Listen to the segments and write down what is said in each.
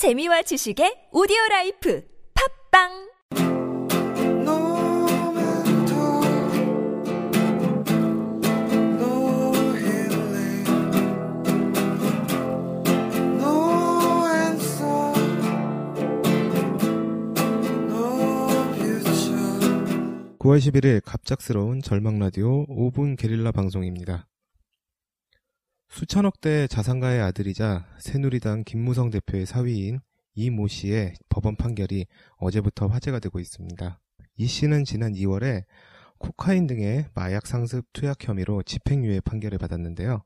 재미와 지식의 오디오 라이프 팝빵 No mentor, no healing, no answer, no future. 9월 11일 갑작스러운 절망 라디오 5분 게릴라 방송입니다. 수천억 대 자산가의 아들이자 새누리당 김무성 대표의 사위인 이 모 씨의 법원 판결이 어제부터 화제가 되고 있습니다. 이 씨는 지난 2월에 코카인 등의 마약 상습 투약 혐의로 집행유예 판결을 받았는데요.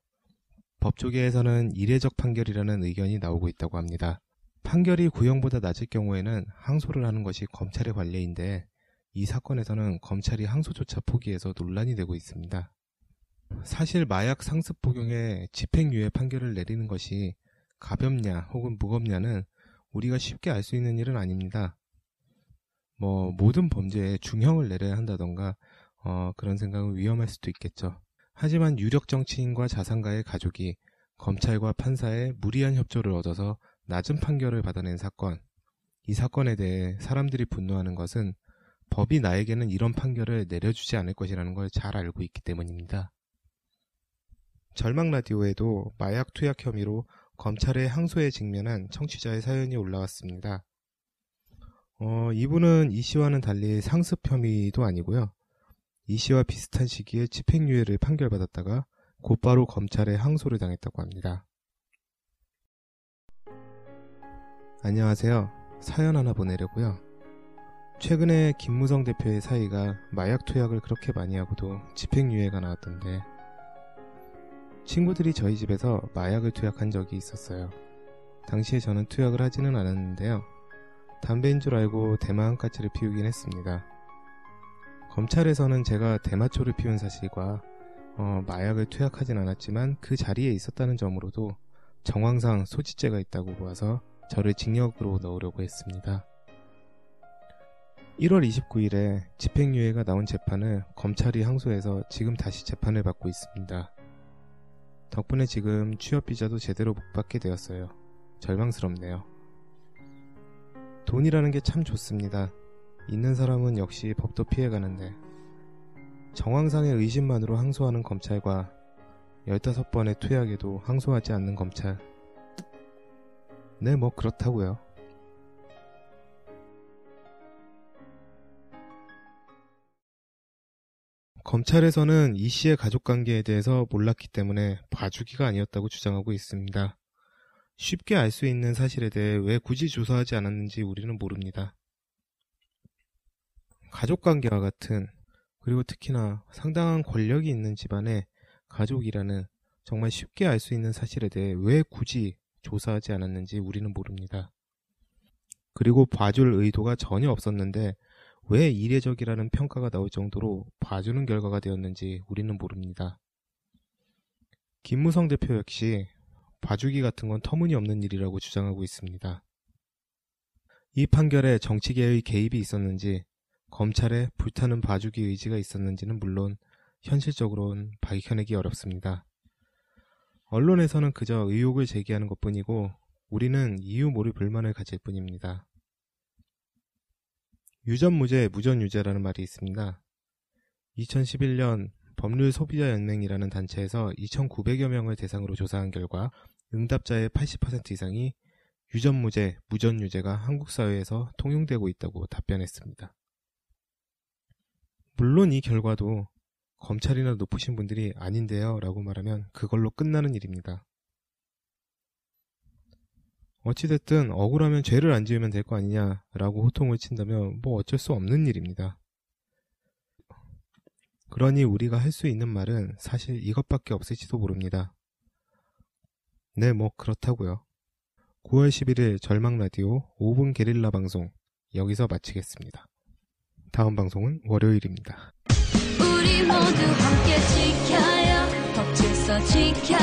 법조계에서는 이례적 판결이라는 의견이 나오고 있다고 합니다. 판결이 구형보다 낮을 경우에는 항소를 하는 것이 검찰의 관례인데 이 사건에서는 검찰이 항소조차 포기해서 논란이 되고 있습니다. 사실 마약 상습 복용에 집행유예 판결을 내리는 것이 가볍냐 혹은 무겁냐는 우리가 쉽게 알 수 있는 일은 아닙니다. 뭐 모든 범죄에 중형을 내려야 한다던가 어, 그런 생각은 위험할 수도 있겠죠. 하지만 유력 정치인과 자산가의 가족이 검찰과 판사의 무리한 협조를 얻어서 낮은 판결을 받아낸 사건. 이 사건에 대해 사람들이 분노하는 것은 법이 나에게는 이런 판결을 내려주지 않을 것이라는 걸 잘 알고 있기 때문입니다. 절망 라디오에도 마약 투약 혐의로 검찰의 항소에 직면한 청취자의 사연이 올라왔습니다. 어, 이분은 이 씨와는 달리 상습 혐의도 아니고요. 이 씨와 비슷한 시기에 집행유예를 판결받았다가 곧바로 검찰에 항소를 당했다고 합니다. 안녕하세요. 사연 하나 보내려고요. 최근에 김무성 대표의 사이가 마약 투약을 그렇게 많이 하고도 집행유예가 나왔던데 친구들이 저희 집에서 마약을 투약한 적이 있었어요. 당시에 저는 투약을 하지는 않았는데요. 담배인 줄 알고 대마 한 까치를 피우긴 했습니다. 검찰에서는 제가 대마초를 피운 사실과 어, 마약을 투약하진 않았지만 그 자리에 있었다는 점으로도 정황상 소지죄가 있다고 보아서 저를 징역으로 넣으려고 했습니다. 1월 29일에 집행유예가 나온 재판을 검찰이 항소해서 지금 다시 재판을 받고 있습니다. 덕분에 지금 취업 비자도 제대로 못 받게 되었어요. 절망스럽네요. 돈이라는 게 참 좋습니다. 있는 사람은 역시 법도 피해가는데 정황상의 의심만으로 항소하는 검찰과 15번의 투약에도 항소하지 않는 검찰. 네, 뭐 그렇다고요. 검찰에서는 이 씨의 가족 관계에 대해서 몰랐기 때문에 봐주기가 아니었다고 주장하고 있습니다. 쉽게 알 수 있는 사실에 대해 왜 굳이 조사하지 않았는지 우리는 모릅니다. 가족 관계와 같은 그리고 특히나 상당한 권력이 있는 집안의 가족이라는 정말 쉽게 알 수 있는 사실에 대해 왜 굳이 조사하지 않았는지 우리는 모릅니다. 그리고 봐줄 의도가 전혀 없었는데 왜 이례적이라는 평가가 나올 정도로 봐주는 결과가 되었는지 우리는 모릅니다. 김무성 대표 역시 봐주기 같은 건 터무니없는 일이라고 주장하고 있습니다. 이 판결에 정치계의 개입이 있었는지 검찰에 불타는 봐주기 의지가 있었는지는 물론 현실적으로는 밝혀내기 어렵습니다. 언론에서는 그저 의혹을 제기하는 것 뿐이고 우리는 이유 모를 불만을 가질 뿐입니다. 유전무죄, 무전유죄라는 말이 있습니다. 2011년 법률 소비자 연맹이라는 단체에서 2,900여 명을 대상으로 조사한 결과 응답자의 80% 이상이 유전무죄, 무전유죄가 한국 사회에서 통용되고 있다고 답변했습니다. 물론 이 결과도 검찰이나 높으신 분들이 아닌데요 라고 말하면 그걸로 끝나는 일입니다. 어찌됐든 억울하면 죄를 안 지으면 될 거 아니냐라고 호통을 친다면 뭐 어쩔 수 없는 일입니다. 그러니 우리가 할 수 있는 말은 사실 이것밖에 없을지도 모릅니다. 네, 뭐 그렇다고요. 9월 11일 절망 라디오 5분 게릴라 방송 여기서 마치겠습니다. 다음 방송은 월요일입니다. 우리 모두 함께 지켜요 법 질서 지켜